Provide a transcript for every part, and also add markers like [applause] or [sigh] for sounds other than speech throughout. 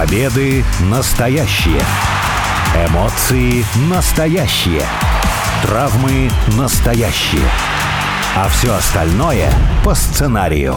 Победы настоящие. Эмоции настоящие. Травмы настоящие. А все остальное по сценарию.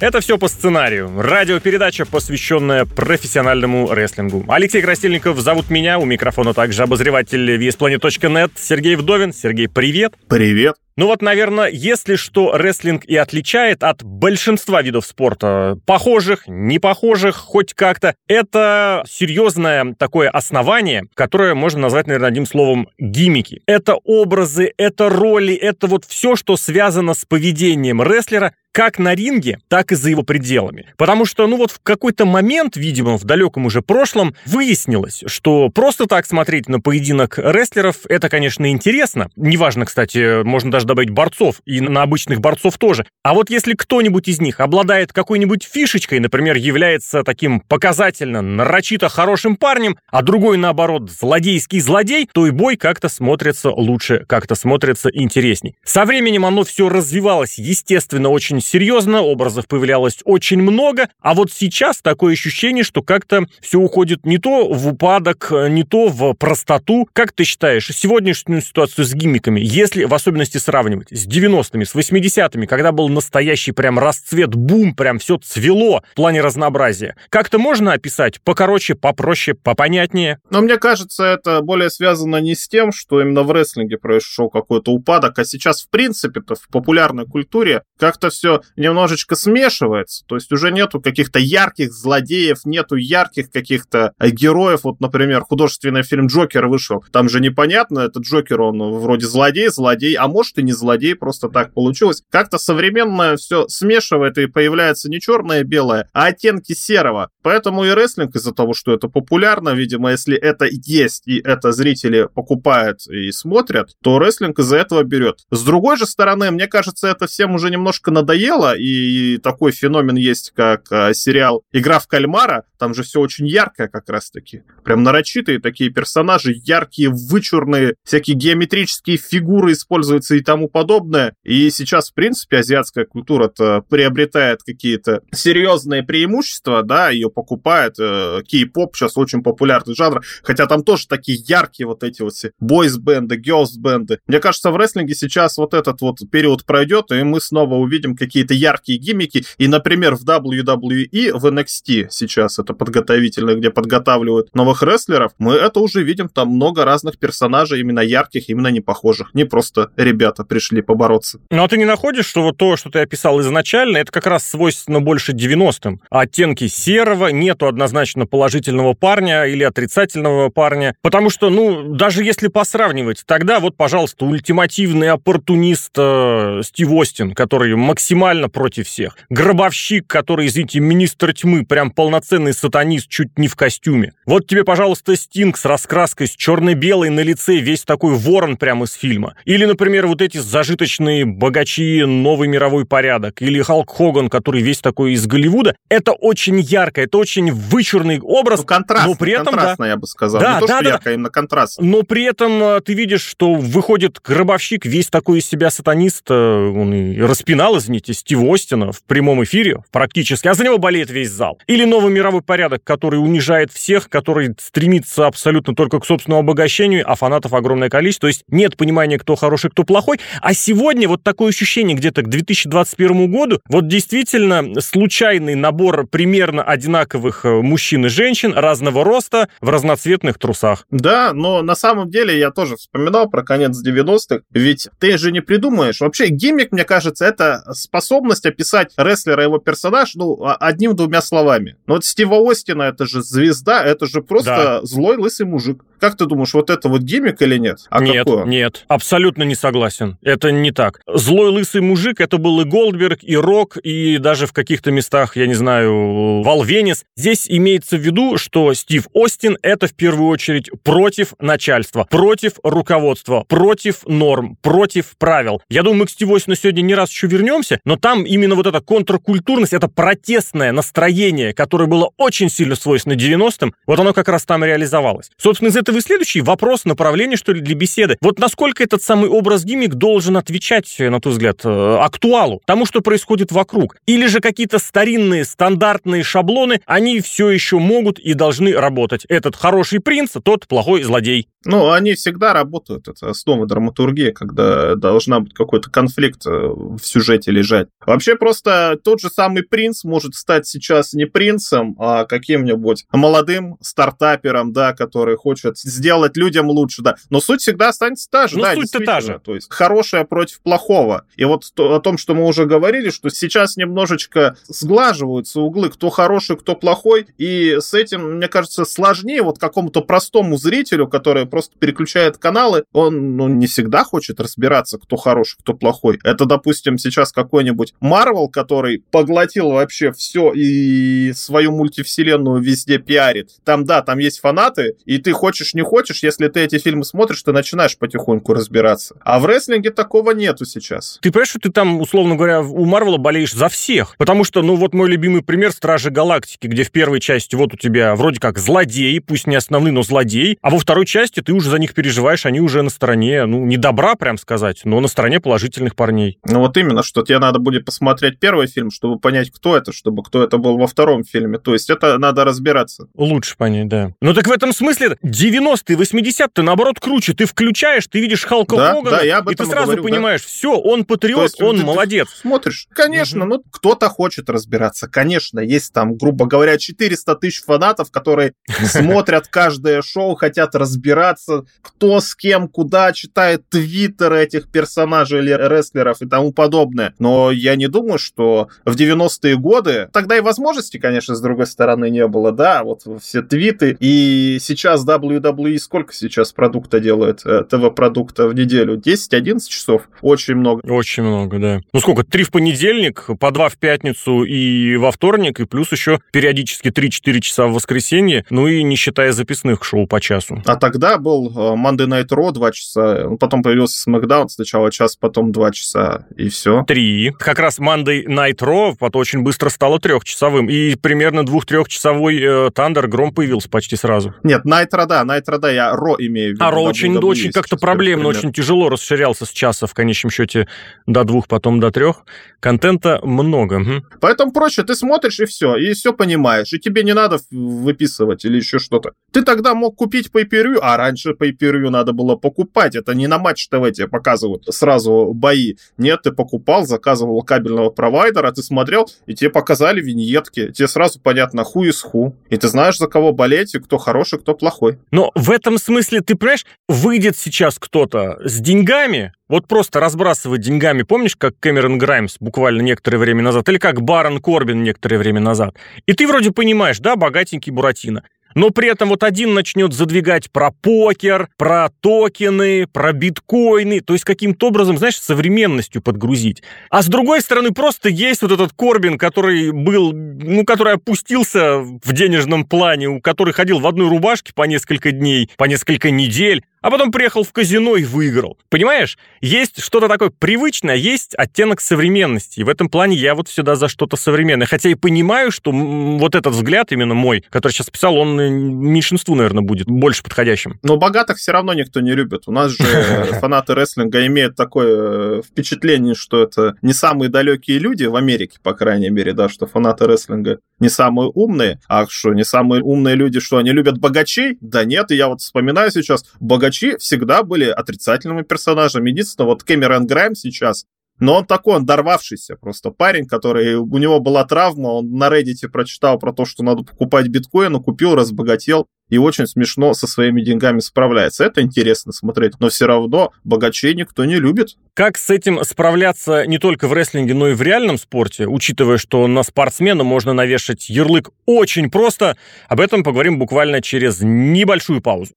Это все по сценарию. Радиопередача, посвященная профессиональному рестлингу. Алексей Красильников зовут меня. У микрофона также обозреватель VSPlanet.net Сергей Вдовин. Сергей, привет. Привет. Ну вот, наверное, если что рестлинг и отличает от большинства видов спорта, похожих, не похожих, хоть как-то, это серьезное такое основание, которое можно назвать, наверное, одним словом гиммики. Это образы, это роли, это вот все, что связано с поведением рестлера, как на ринге, так и за его пределами. Потому что, ну вот в какой-то момент, видимо, в далеком уже прошлом, выяснилось, что просто так смотреть на поединок рестлеров, это, конечно, интересно. Неважно, кстати, можно даже добавить борцов, и на обычных борцов тоже. А вот если кто-нибудь из них обладает какой-нибудь фишечкой, например, является таким показательно, нарочито хорошим парнем, а другой, наоборот, злодейский злодей, то и бой как-то смотрится лучше, как-то смотрится интересней. Со временем оно все развивалось, естественно, очень серьезно, образов появлялось очень много, а вот сейчас такое ощущение, что как-то все уходит не то в упадок, не то в простоту. Как ты считаешь, сегодняшнюю ситуацию с гиммиками, если в особенности сравнивать с 90-ми, с 80-ми, когда был настоящий прям расцвет, бум, прям все цвело в плане разнообразия, как-то можно описать покороче, попроще, попонятнее? Но мне кажется, это более связано не с тем, что именно в рестлинге произошел какой-то упадок, а сейчас в принципе-то в популярной культуре как-то все немножечко смешивается. То есть уже нету каких-то ярких злодеев, нету ярких каких-то э, героев. Вот, например, художественный фильм «Джокер» вышел. Там же непонятно, этот Джокер, он вроде злодей, злодей, а может и не злодей, просто так получилось. Как-то современное все смешивает и появляется не черное и белое, а оттенки серого. Поэтому и рестлинг из-за того, что это популярно, видимо, если это есть и это зрители покупают и смотрят, то рестлинг из-за этого берет. С другой же стороны, мне кажется, это всем уже немножко надоело надоело, и такой феномен есть, как а, сериал «Игра в кальмара», там же все очень яркое как раз-таки. Прям нарочитые такие персонажи, яркие, вычурные, всякие геометрические фигуры используются и тому подобное. И сейчас, в принципе, азиатская культура-то приобретает какие-то серьезные преимущества, да, ее покупает. Э, кей-поп сейчас очень популярный жанр, хотя там тоже такие яркие вот эти вот все бойс-бенды, герлс-бенды. Мне кажется, в рестлинге сейчас вот этот вот период пройдет, и мы снова увидим какие-то яркие гиммики. И, например, в WWE, в NXT сейчас это подготовительно, где подготавливают новых рестлеров, мы это уже видим, там много разных персонажей, именно ярких, именно не похожих. Не просто ребята пришли побороться. Ну а ты не находишь, что вот то, что ты описал изначально, это как раз свойственно больше 90-м? Оттенки серого, нету однозначно положительного парня или отрицательного парня. Потому что, ну, даже если посравнивать, тогда вот, пожалуйста, ультимативный оппортунист э, Стив Остин, который максимально против всех. Гробовщик, который, извините, министр тьмы, прям полноценный сатанист, чуть не в костюме. Вот тебе, пожалуйста, Стинг с раскраской, с черно-белой на лице, весь такой ворон прямо из фильма. Или, например, вот эти зажиточные богачи, новый мировой порядок. Или Халк Хоган, который весь такой из Голливуда. Это очень ярко, это очень вычурный образ. Ну, контраст, но при этом, контрастно, да, я бы сказал. Да, не то, да, что да, ярко, а именно контраст. Но при этом э, ты видишь, что выходит гробовщик, весь такой из себя сатанист, э, он и распинал, извините, Стива Остина в прямом эфире практически, а за него болеет весь зал. Или новый мировой порядок, который унижает всех, который стремится абсолютно только к собственному обогащению, а фанатов огромное количество. То есть нет понимания, кто хороший, кто плохой. А сегодня вот такое ощущение где-то к 2021 году, вот действительно случайный набор примерно одинаковых э, мужчин и женщин разного роста в разноцветных трусах. Да, но на самом деле я тоже вспоминал про конец 90-х, ведь ты же не придумаешь. Вообще гиммик, мне кажется, это способность описать рестлера, его персонаж, ну, одним-двумя словами. Но вот Стива Остина, это же звезда, это же просто да. злой лысый мужик. Как ты думаешь, вот это вот гиммик или нет? А нет, какое? нет, абсолютно не согласен. Это не так. Злой лысый мужик, это был и Голдберг, и Рок, и даже в каких-то местах, я не знаю, Валвенис. Здесь имеется в виду, что Стив Остин это в первую очередь против начальства, против руководства, против норм, против правил. Я думаю, мы к Стиву Остину сегодня не раз еще вернемся, но там именно вот эта контркультурность, это протестное настроение, которое было очень сильно свойственно 90-м, вот оно как раз там реализовалось. Собственно, из этого это вы следующий вопрос, направление, что ли, для беседы. Вот насколько этот самый образ-гиммик должен отвечать, на твой взгляд, э, актуалу, тому, что происходит вокруг? Или же какие-то старинные, стандартные шаблоны, они все еще могут и должны работать? Этот хороший принц, тот плохой злодей. Ну, они всегда работают. Это основа драматургии, когда должна быть какой-то конфликт э, в сюжете лежать. Вообще просто тот же самый принц может стать сейчас не принцем, а каким-нибудь молодым стартапером, да, который хочет сделать людям лучше, да. Но суть всегда останется та же. Ну, да, суть-то та же. То есть хорошее против плохого. И вот то, о том, что мы уже говорили, что сейчас немножечко сглаживаются углы, кто хороший, кто плохой, и с этим, мне кажется, сложнее вот какому-то простому зрителю, который просто переключает каналы, он ну, не всегда хочет разбираться, кто хороший, кто плохой. Это, допустим, сейчас какой-нибудь Марвел, который поглотил вообще все и свою мультивселенную везде пиарит. Там, да, там есть фанаты, и ты хочешь, не хочешь, если ты эти фильмы смотришь, ты начинаешь потихоньку разбираться. А в рестлинге такого нету сейчас. Ты понимаешь, что ты там, условно говоря, у Марвела болеешь за всех? Потому что, ну вот мой любимый пример Стражи Галактики, где в первой части вот у тебя вроде как злодеи, пусть не основные, но злодей, а во второй части ты уже за них переживаешь, они уже на стороне, ну, не добра, прям сказать, но на стороне положительных парней. Ну вот именно, что тебе надо будет посмотреть первый фильм, чтобы понять, кто это, чтобы кто это был во втором фильме. То есть это надо разбираться. Лучше понять, да. Ну так в этом смысле 90-е, 80-е, наоборот, круче. Ты включаешь, ты видишь Халка Да, Хогана, да, я об и ты сразу говорю, да. понимаешь, все, он патриот, есть он ты- ты молодец. Смотришь, конечно, ну кто-то хочет разбираться, конечно, есть там, грубо говоря, 400 тысяч фанатов, которые [laughs] смотрят каждое шоу, хотят разбираться, кто с кем, куда, читает твиттеры этих персонажей или рестлеров и тому подобное. Но я не думаю, что в 90-е годы, тогда и возможности, конечно, с другой стороны не было, да, вот все твиты, и сейчас WWE сколько сейчас продукта делает, э, ТВ-продукта в неделю? 10-11 часов? Очень много. Очень много, да. Ну сколько, три в понедельник, по два в пятницу и во вторник, и плюс еще периодически 3-4 часа в воскресенье, ну и не считая записных шоу по часу. А тогда был э, Monday Night Raw 2 часа, ну, потом появился SmackDown, сначала час, потом 2 часа, и все. Три. Как раз Monday Night Raw потом очень быстро стало трехчасовым, и примерно двух-трехчасовой э, Тандер Гром появился почти сразу. Нет, Nitro, да, Nitro, да, я Ро имею в виду. А Ро очень, очень как-то проблемно, очень тяжело расширялся с часа в конечном счете до двух, потом до трех. Контента много. Поэтому проще, ты смотришь и все, и все понимаешь, и тебе не надо выписывать или еще что-то. Ты тогда мог купить pay per а раньше pay per надо было покупать, это не на Матч ТВ тебе показывают сразу бои. Нет, ты покупал, заказывал кабельного провайдера, ты смотрел, и тебе показали виньетки, тебе сразу понятно, ху из ху, и ты знаешь, за кого болеть, и кто хороший, кто плохой. Но в этом смысле, ты понимаешь, выйдет сейчас кто-то с деньгами, вот просто разбрасывать деньгами, помнишь, как Кэмерон Граймс буквально некоторое время назад, или как Барон Корбин некоторое время назад. И ты вроде понимаешь, да, богатенький Буратино. Но при этом вот один начнет задвигать про покер, про токены, про биткоины, то есть каким-то образом, знаешь, современностью подгрузить. А с другой стороны, просто есть вот этот Корбин, который был, ну, который опустился в денежном плане, у который ходил в одной рубашке по несколько дней, по несколько недель, а потом приехал в казино и выиграл. Понимаешь? Есть что-то такое привычное, есть оттенок современности. И в этом плане я вот всегда за что-то современное. Хотя и понимаю, что вот этот взгляд именно мой, который сейчас писал, он э, меньшинству, наверное, будет больше подходящим. Но богатых все равно никто не любит. У нас же [laughs] фанаты рестлинга имеют такое э, впечатление, что это не самые далекие люди в Америке, по крайней мере, да, что фанаты рестлинга не самые умные, а что не самые умные люди, что они любят богачей? Да нет, и я вот вспоминаю сейчас, богачи всегда были отрицательными персонажами. Единственное, вот Кэмерон Грайм сейчас, но он такой, он дорвавшийся просто парень, который, у него была травма, он на Reddit прочитал про то, что надо покупать биткоин, купил, разбогател, и очень смешно со своими деньгами справляется. Это интересно смотреть, но все равно богачей никто не любит. Как с этим справляться не только в рестлинге, но и в реальном спорте, учитывая, что на спортсмена можно навешать ярлык очень просто, об этом поговорим буквально через небольшую паузу.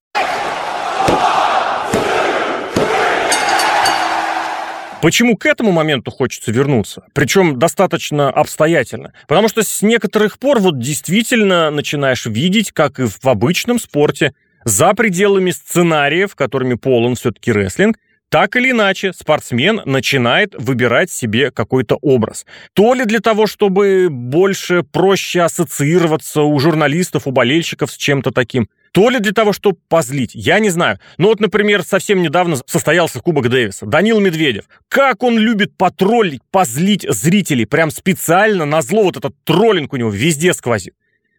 Почему к этому моменту хочется вернуться? Причем достаточно обстоятельно. Потому что с некоторых пор вот действительно начинаешь видеть, как и в обычном спорте, за пределами сценариев, которыми полон все-таки рестлинг, так или иначе, спортсмен начинает выбирать себе какой-то образ. То ли для того, чтобы больше, проще ассоциироваться у журналистов, у болельщиков с чем-то таким, то ли для того, чтобы позлить, я не знаю. Но вот, например, совсем недавно состоялся Кубок Дэвиса. Данил Медведев. Как он любит потроллить, позлить зрителей. Прям специально на зло вот этот троллинг у него везде сквозит.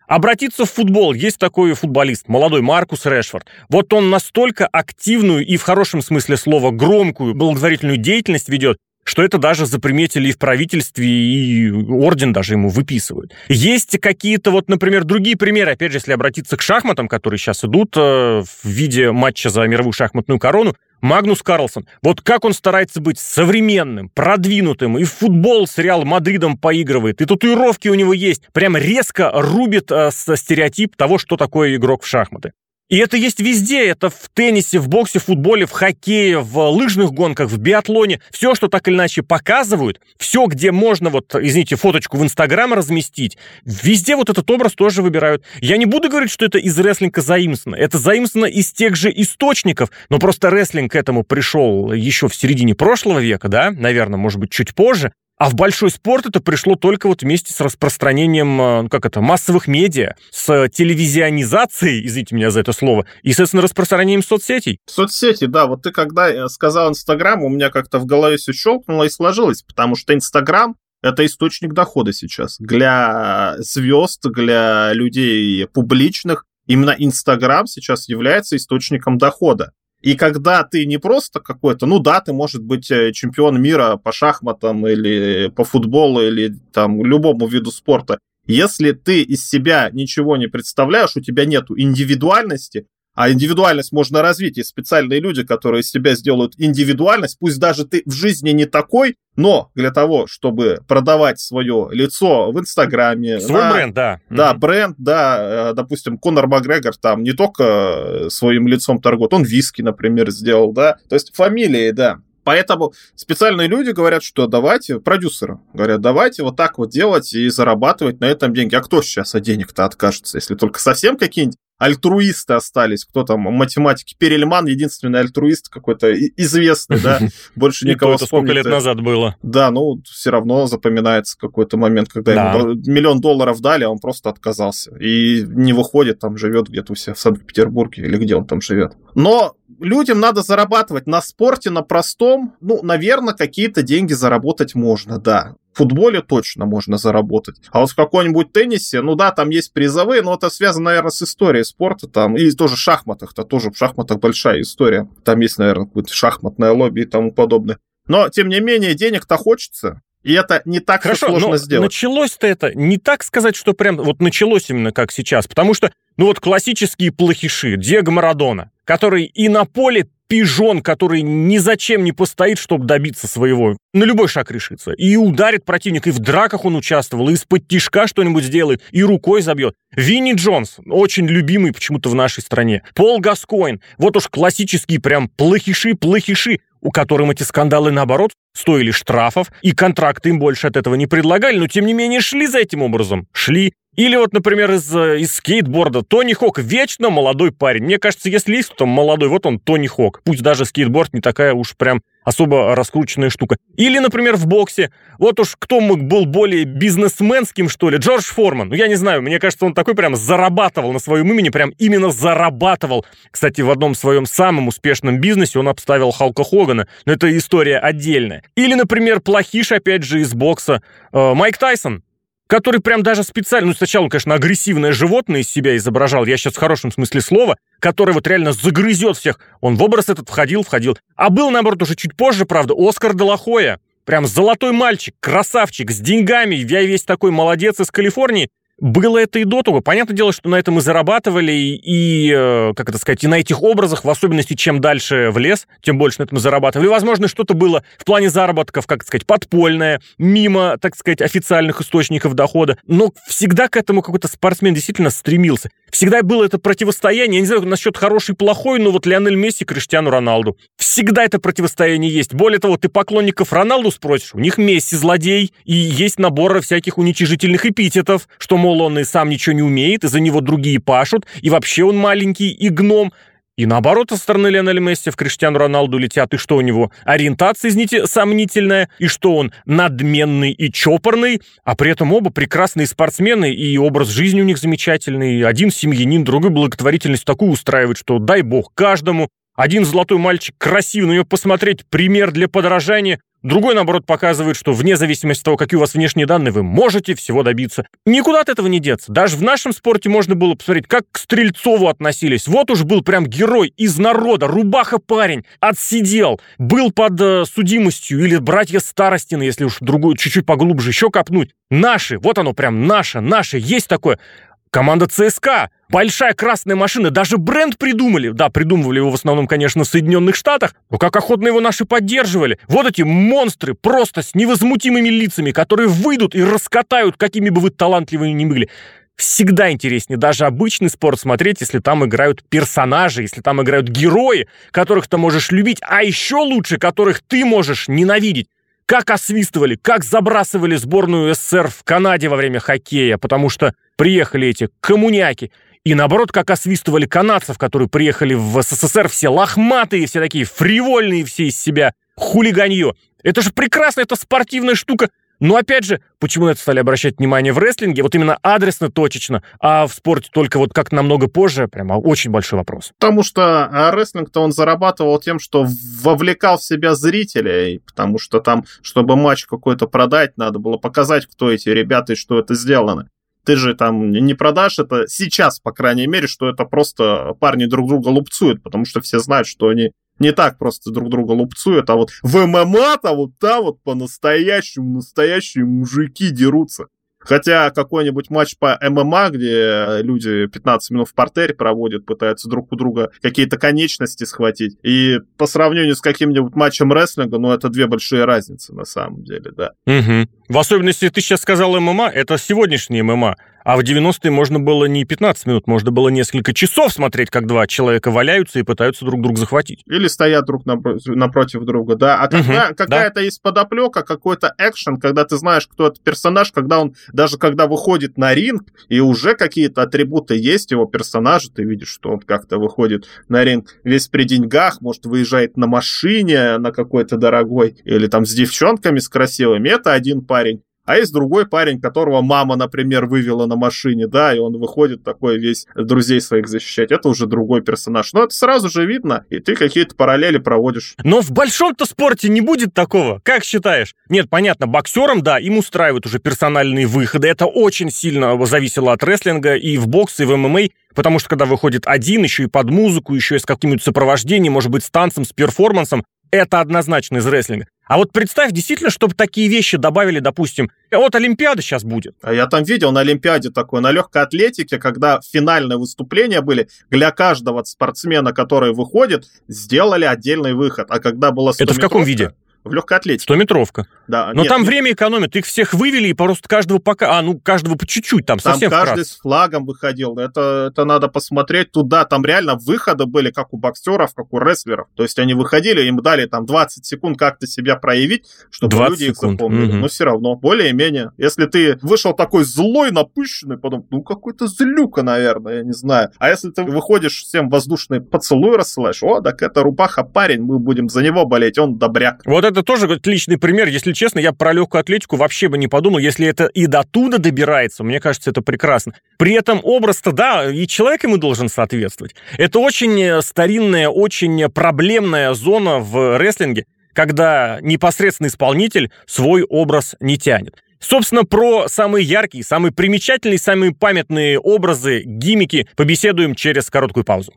Обратиться в футбол. Есть такой футболист, молодой Маркус Решфорд. Вот он настолько активную и в хорошем смысле слова громкую благотворительную деятельность ведет, что это даже заприметили и в правительстве, и орден даже ему выписывают. Есть какие-то вот, например, другие примеры, опять же, если обратиться к шахматам, которые сейчас идут э, в виде матча за мировую шахматную корону, Магнус Карлсон. Вот как он старается быть современным, продвинутым, и в футбол с Реал Мадридом поигрывает, и татуировки у него есть. Прям резко рубит э, стереотип того, что такое игрок в шахматы. И это есть везде. Это в теннисе, в боксе, в футболе, в хоккее, в лыжных гонках, в биатлоне. Все, что так или иначе показывают, все, где можно, вот, извините, фоточку в Инстаграм разместить, везде вот этот образ тоже выбирают. Я не буду говорить, что это из рестлинга заимствовано. Это заимствовано из тех же источников, но просто рестлинг к этому пришел еще в середине прошлого века, да, наверное, может быть, чуть позже. А в большой спорт это пришло только вот вместе с распространением, э, ну, как это, массовых медиа, с телевизионизацией, извините меня за это слово, и, соответственно, распространением соцсетей. Соцсети, да. Вот ты когда э, сказал Инстаграм, у меня как-то в голове все щелкнуло и сложилось, потому что Инстаграм это источник дохода сейчас для звезд, для людей публичных. Именно Инстаграм сейчас является источником дохода. И когда ты не просто какой-то, ну да, ты может быть э, чемпион мира по шахматам или по футболу или там любому виду спорта, если ты из себя ничего не представляешь, у тебя нету индивидуальности, а индивидуальность можно развить. Есть специальные люди, которые из себя сделают индивидуальность. Пусть даже ты в жизни не такой, но для того, чтобы продавать свое лицо в Инстаграме... Свой на, бренд, да. Да, mm бренд, да. Э, допустим, Конор Макгрегор там не только своим лицом торгует, он виски, например, сделал, да. То есть фамилии, да. Поэтому специальные люди говорят, что давайте, продюсеры говорят, давайте вот так вот делать и зарабатывать на этом деньги. А кто сейчас от денег-то откажется, если только совсем какие-нибудь альтруисты остались. Кто там, математики, Перельман, единственный альтруист какой-то известный, да, [laughs] больше никого это сколько лет назад было. Да, ну, все равно запоминается какой-то момент, когда ему миллион долларов дали, а он просто отказался. И не выходит, там живет где-то у себя в Санкт-Петербурге или где он там живет. Но людям надо зарабатывать на спорте, на простом. Ну, наверное, какие-то деньги заработать можно, да. В футболе точно можно заработать. А вот в каком-нибудь теннисе, ну да, там есть призовые, но это связано, наверное, с историей спорта там. И тоже в шахматах-то тоже в шахматах большая история. Там есть, наверное, какое-то шахматное лобби и тому подобное. Но, тем не менее, денег-то хочется. И это не так Хорошо, сложно но сделать. Началось-то это не так сказать, что прям вот началось именно как сейчас. Потому что, ну вот классические плохиши, Диего Марадона, который и на поле пижон, который ни зачем не постоит, чтобы добиться своего. На любой шаг решится. И ударит противника, и в драках он участвовал, и из-под тишка что-нибудь сделает, и рукой забьет. Винни Джонс, очень любимый почему-то в нашей стране. Пол Гаскоин, вот уж классические прям плохиши-плохиши, у которым эти скандалы, наоборот, стоили штрафов, и контракты им больше от этого не предлагали, но тем не менее шли за этим образом. Шли. Или вот, например, из, э, из скейтборда Тони Хок вечно молодой парень. Мне кажется, если есть кто молодой, вот он Тони Хок. Пусть даже скейтборд не такая уж прям особо раскрученная штука. Или, например, в боксе. Вот уж кто мог был более бизнесменским, что ли, Джордж Форман. Ну, я не знаю, мне кажется, он такой прям зарабатывал на своем имени, прям именно зарабатывал. Кстати, в одном своем самом успешном бизнесе он обставил Халка Хогана, но это история отдельная. Или, например, плохиш, опять же, из бокса, э, Майк Тайсон который прям даже специально, ну, сначала он, конечно, агрессивное животное из себя изображал, я сейчас в хорошем смысле слова, который вот реально загрызет всех. Он в образ этот входил, входил. А был, наоборот, уже чуть позже, правда, Оскар Делахоя. Прям золотой мальчик, красавчик, с деньгами, я весь такой молодец из Калифорнии. Было это и до того. Понятное дело, что на этом и зарабатывали, и, э, как это сказать, и на этих образах, в особенности, чем дальше в лес, тем больше на этом зарабатывали. Возможно, что-то было в плане заработков, как сказать, подпольное, мимо, так сказать, официальных источников дохода. Но всегда к этому какой-то спортсмен действительно стремился. Всегда было это противостояние. Я не знаю насчет хороший и плохой, но вот Лионель Месси, Криштиану Роналду. Всегда это противостояние есть. Более того, ты поклонников Роналду спросишь, у них Месси злодей, и есть наборы всяких уничижительных эпитетов, что мол, он и сам ничего не умеет, и за него другие пашут, и вообще он маленький и гном. И наоборот, со стороны Лионеля Месси в Криштиану Роналду летят. И что у него? Ориентация, извините, сомнительная. И что он надменный и чопорный. А при этом оба прекрасные спортсмены. И образ жизни у них замечательный. Один семьянин, другой благотворительность такую устраивает, что дай бог каждому. Один золотой мальчик красивый, на него посмотреть пример для подражания. Другой, наоборот, показывает, что вне зависимости от того, какие у вас внешние данные, вы можете всего добиться. Никуда от этого не деться. Даже в нашем спорте можно было посмотреть, как к Стрельцову относились. Вот уж был прям герой из народа, рубаха-парень, отсидел, был под э, судимостью, или братья Старостины, если уж другую чуть-чуть поглубже еще копнуть. Наши, вот оно прям наше, наше, есть такое. Команда ЦСКА, большая красная машина, даже бренд придумали. Да, придумывали его в основном, конечно, в Соединенных Штатах, но как охотно его наши поддерживали. Вот эти монстры, просто с невозмутимыми лицами, которые выйдут и раскатают, какими бы вы талантливыми ни были. Всегда интереснее даже обычный спорт смотреть, если там играют персонажи, если там играют герои, которых ты можешь любить, а еще лучше, которых ты можешь ненавидеть как освистывали, как забрасывали сборную СССР в Канаде во время хоккея, потому что приехали эти коммуняки. И наоборот, как освистывали канадцев, которые приехали в СССР, все лохматые, все такие фривольные все из себя, хулиганье. Это же прекрасно, это спортивная штука. Но опять же, почему на это стали обращать внимание в рестлинге? Вот именно адресно, точечно, а в спорте только вот как намного позже, прямо очень большой вопрос. Потому что а, рестлинг-то он зарабатывал тем, что вовлекал в себя зрителей, потому что там, чтобы матч какой-то продать, надо было показать, кто эти ребята и что это сделано. Ты же там не продашь это сейчас, по крайней мере, что это просто парни друг друга лупцуют, потому что все знают, что они не так просто друг друга лупцуют, а вот в ММА-то вот там вот по-настоящему настоящие мужики дерутся. Хотя какой-нибудь матч по ММА, где люди 15 минут в портере проводят, пытаются друг у друга какие-то конечности схватить, и по сравнению с каким-нибудь матчем рестлинга, ну, это две большие разницы на самом деле, да. Угу. В особенности, ты сейчас сказал ММА, это сегодняшний ММА. А в 90-е можно было не 15 минут, можно было несколько часов смотреть, как два человека валяются и пытаются друг друга захватить. Или стоят друг напротив друга, да. А когда угу, какая-то да. есть подоплека, какой-то экшен, когда ты знаешь, кто этот персонаж, когда он, даже когда выходит на ринг, и уже какие-то атрибуты есть его персонажа, ты видишь, что он как-то выходит на ринг весь при деньгах, может, выезжает на машине на какой-то дорогой, или там с девчонками, с красивыми, это один парень. А есть другой парень, которого мама, например, вывела на машине, да, и он выходит такой весь друзей своих защищать. Это уже другой персонаж. Но это сразу же видно, и ты какие-то параллели проводишь. Но в большом-то спорте не будет такого. Как считаешь? Нет, понятно, боксерам, да, им устраивают уже персональные выходы. Это очень сильно зависело от рестлинга и в боксе, и в ММА. Потому что когда выходит один, еще и под музыку, еще и с каким-нибудь сопровождением, может быть, с танцем, с перформансом, это однозначно из рестлинга. А вот представь действительно, чтобы такие вещи добавили, допустим, вот Олимпиада сейчас будет. А я там видел на Олимпиаде такое, на легкой атлетике, когда финальные выступления были, для каждого спортсмена, который выходит, сделали отдельный выход. А когда было Это в каком виде? В легкой атлетике. Стометровка. Да. Но нет, там нет. время экономят. Их всех вывели и просто каждого пока... А, ну, каждого по чуть-чуть, там, там совсем каждый вкратце. с флагом выходил. Это, это надо посмотреть туда. Там реально выходы были, как у боксеров, как у рестлеров. То есть они выходили, им дали там 20 секунд как-то себя проявить, чтобы люди их запомнили. Угу. Но все равно, более-менее. Если ты вышел такой злой, напыщенный, потом, ну, какой-то злюка, наверное, я не знаю. А если ты выходишь, всем воздушный поцелуй рассылаешь, о, так это рубаха парень, мы будем за него болеть, он добряк. Вот это тоже отличный отличный пример. Если честно, я про легкую атлетику вообще бы не подумал. Если это и до туда добирается, мне кажется, это прекрасно. При этом образ-то, да, и человек ему должен соответствовать. Это очень э, старинная, очень проблемная зона в рестлинге, когда непосредственный исполнитель свой образ не тянет. Собственно, про самые яркие, самые примечательные, самые памятные образы, гимики побеседуем через короткую паузу.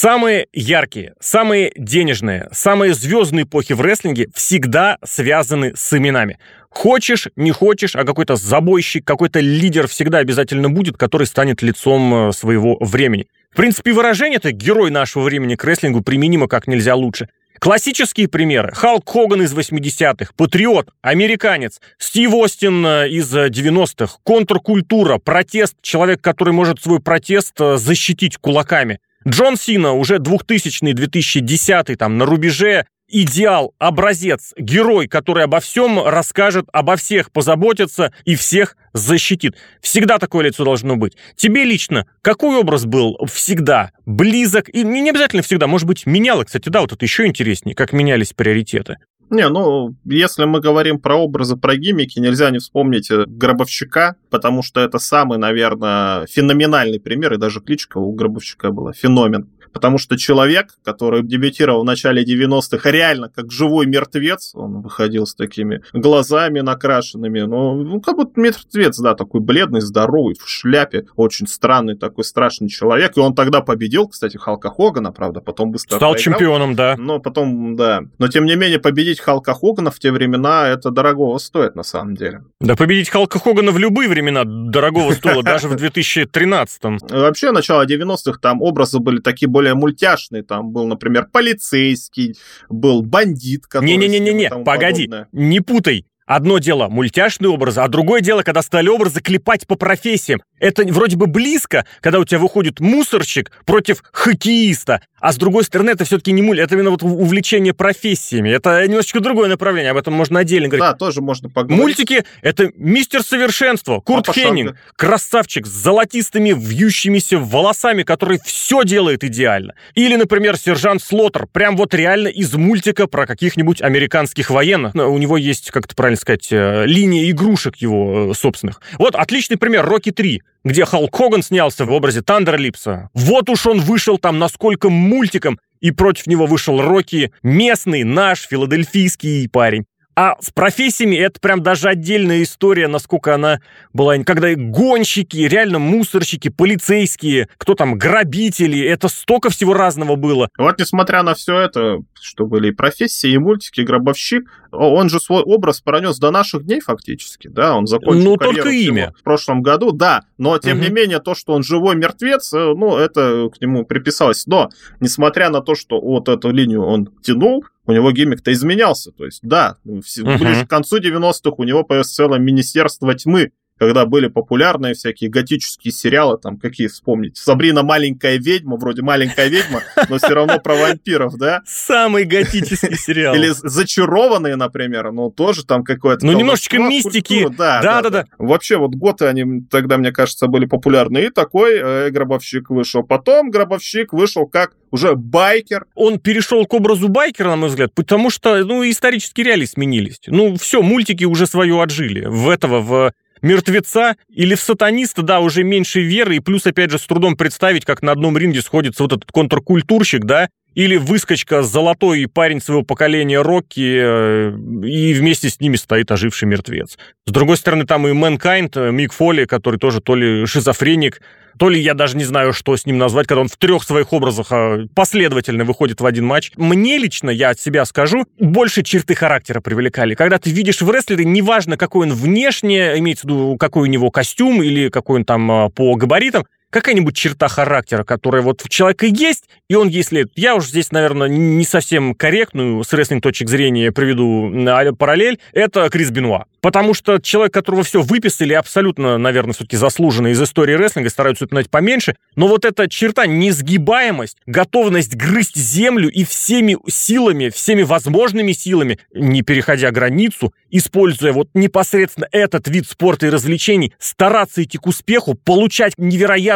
Самые яркие, самые денежные, самые звездные эпохи в рестлинге всегда связаны с именами. Хочешь, не хочешь, а какой-то забойщик, какой-то лидер всегда обязательно будет, который станет лицом э, своего времени. В принципе, выражение это «герой нашего времени» к рестлингу применимо как нельзя лучше. Классические примеры. Халк Хоган из 80-х, Патриот, Американец, Стив Остин э, из 90-х, контркультура, протест, человек, который может свой протест э, защитить кулаками. Джон Сина уже 2000-2010 там на рубеже идеал, образец, герой, который обо всем расскажет, обо всех позаботится и всех защитит. Всегда такое лицо должно быть. Тебе лично какой образ был всегда близок? И не обязательно всегда, может быть, меняло. Кстати, да, вот это еще интереснее, как менялись приоритеты. Не, ну, если мы говорим про образы, про гиммики, нельзя не вспомнить э, Гробовщика, потому что это самый, наверное, феноменальный пример, и даже кличка у Гробовщика была «Феномен» потому что человек, который дебютировал в начале 90-х, реально как живой мертвец, он выходил с такими глазами накрашенными, ну, ну как будто мертвец, да, такой бледный, здоровый, в шляпе, очень странный такой страшный человек, и он тогда победил, кстати, Халка Хогана, правда, потом быстро Стал проиграл, чемпионом, да. Но потом, да. Но, тем не менее, победить Халка Хогана в те времена, это дорогого стоит, на самом деле. Да, победить Халка Хогана в любые времена дорогого стоило, [laughs] даже в 2013-м. Вообще, начало 90-х, там образы были такие более мультяшные. Там был, например, полицейский, был бандит. Не-не-не-не, погоди, не путай. Одно дело мультяшные образы, а другое дело, когда стали образы клепать по профессиям. Это вроде бы близко, когда у тебя выходит мусорщик против хоккеиста, а с другой стороны, это все-таки не муль, это именно вот увлечение профессиями. Это немножечко другое направление, об этом можно отдельно говорить. Да, тоже можно поговорить. Мультики — это мистер совершенство, Курт Папа Хеннинг, Шанга. красавчик с золотистыми вьющимися волосами, который все делает идеально. Или, например, сержант Слотер, прям вот реально из мультика про каких-нибудь американских военных. У него есть, как-то правильно сказать, э, линия игрушек его э, собственных. Вот отличный пример, Рокки 3 где Халк Хоган снялся в образе Тандерлипса. Вот уж он вышел там насколько мультиком, и против него вышел Рокки, местный, наш, филадельфийский парень. А с профессиями это прям даже отдельная история, насколько она была. Когда гонщики, реально мусорщики, полицейские, кто там, грабители, это столько всего разного было. Вот несмотря на все это, что были и профессии, и мультики, и гробовщик, он же свой образ пронес до наших дней фактически, да, он закончил Ну, только имя. В прошлом году, да, но тем угу. не менее то, что он живой мертвец, э, ну, это к нему приписалось. Но, несмотря на то, что вот эту линию он тянул, у него гиммик-то изменялся. То есть, да, uh-huh. ближе к концу 90-х у него появилось целое Министерство тьмы, когда были популярные всякие готические сериалы, там какие вспомнить. Сабрина маленькая ведьма, вроде маленькая ведьма, но все равно про вампиров, да? Самый готический [laughs] сериал. Или зачарованные, например, ну тоже там какое-то... Ну немножечко мистики. Да, да, да, да. Вообще вот готы, они тогда, мне кажется, были популярны. И такой э, гробовщик вышел. Потом гробовщик вышел как уже байкер. Он перешел к образу байкера, на мой взгляд, потому что, ну, исторические реалии сменились. Ну, все, мультики уже свое отжили. В этого, в мертвеца или в сатаниста, да, уже меньше веры, и плюс, опять же, с трудом представить, как на одном ринге сходится вот этот контркультурщик, да, или выскочка золотой парень своего поколения Рокки, э, и вместе с ними стоит оживший мертвец. С другой стороны, там и Мэнкайнд, Мик Фоли, который тоже то ли шизофреник, то ли я даже не знаю, что с ним назвать, когда он в трех своих образах а, последовательно выходит в один матч. Мне лично, я от себя скажу, больше черты характера привлекали. Когда ты видишь в рестлере, неважно, какой он внешне, имеется в виду, какой у него костюм или какой он там а, по габаритам, какая-нибудь черта характера, которая вот в человека есть, и он, если... Я уж здесь, наверное, не совсем корректную с рестлинг точек зрения приведу параллель, это Крис Бенуа. Потому что человек, которого все выписали, абсолютно, наверное, все-таки заслуженно из истории рестлинга, стараются упоминать поменьше, но вот эта черта, несгибаемость, готовность грызть землю и всеми силами, всеми возможными силами, не переходя границу, используя вот непосредственно этот вид спорта и развлечений, стараться идти к успеху, получать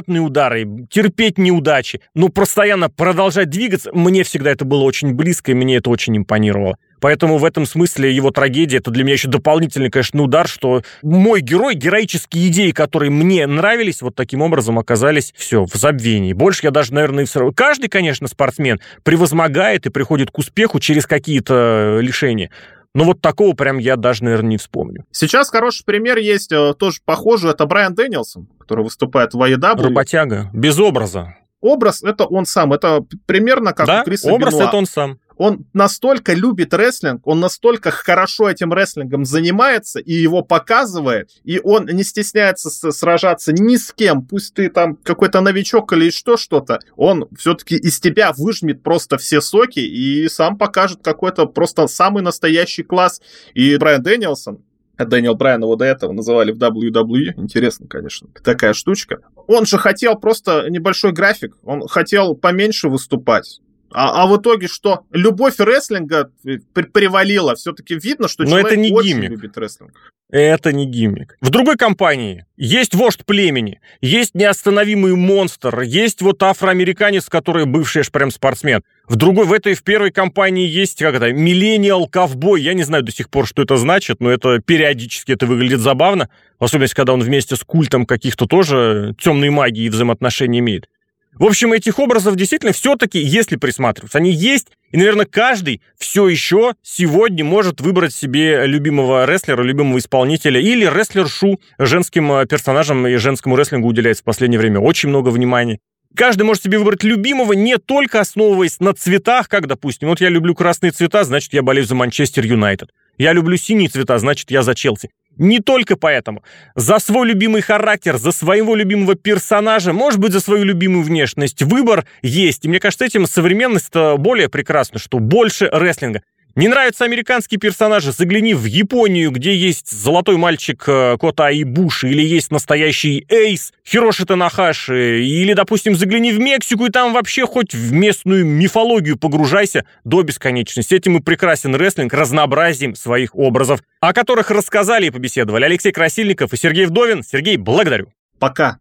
невероятные удары, терпеть неудачи, но постоянно продолжать двигаться, мне всегда это было очень близко, и мне это очень импонировало. Поэтому в этом смысле его трагедия, это для меня еще дополнительный, конечно, удар, что мой герой, героические идеи, которые мне нравились, вот таким образом оказались все в забвении. Больше я даже, наверное, равно... Каждый, конечно, спортсмен превозмогает и приходит к успеху через какие-то лишения. Но вот такого прям я даже, наверное, не вспомню. Сейчас хороший пример есть, э, тоже похожий, это Брайан Дэнилсон, который выступает в AEW. Работяга, без образа. Образ — это он сам, это примерно как да? у Криса образ это он сам он настолько любит рестлинг, он настолько хорошо этим рестлингом занимается и его показывает, и он не стесняется сражаться ни с кем, пусть ты там какой-то новичок или что что-то, он все-таки из тебя выжмет просто все соки и сам покажет какой-то просто самый настоящий класс. И Брайан Дэнилсон, Дэниел Брайан его до этого называли в WWE. Интересно, конечно, такая штучка. Он же хотел просто небольшой график, он хотел поменьше выступать. А, а в итоге что? Любовь рестлинга превалила. Все-таки видно, что Но человек это не очень гиммик. любит рестлинг. Это не гиммик. В другой компании есть вождь племени, есть неостановимый монстр, есть вот афроамериканец, который бывший аж прям спортсмен. В другой, в этой, в первой компании есть, как это, миллениал ковбой. Я не знаю до сих пор, что это значит, но это периодически это выглядит забавно. В особенности, когда он вместе с культом каких-то тоже темной магии и взаимоотношений имеет. В общем, этих образов действительно все-таки, если присматриваться, они есть, и, наверное, каждый все еще сегодня может выбрать себе любимого рестлера, любимого исполнителя или рестлершу. Женским э, персонажам и женскому рестлингу уделяется в последнее время очень много внимания. Каждый может себе выбрать любимого, не только основываясь на цветах, как, допустим, вот я люблю красные цвета, значит, я болею за Манчестер Юнайтед. Я люблю синие цвета, значит, я за Челси. Не только поэтому. За свой любимый характер, за своего любимого персонажа, может быть, за свою любимую внешность. Выбор есть. И мне кажется, этим современность более прекрасна, что больше рестлинга. Не нравятся американские персонажи? Загляни в Японию, где есть золотой мальчик э, Кота Айбуши, или есть настоящий Эйс Хироши Танахаши, или, допустим, загляни в Мексику, и там вообще хоть в местную мифологию погружайся до бесконечности. Этим и прекрасен рестлинг разнообразием своих образов, о которых рассказали и побеседовали Алексей Красильников и Сергей Вдовин. Сергей, благодарю. Пока.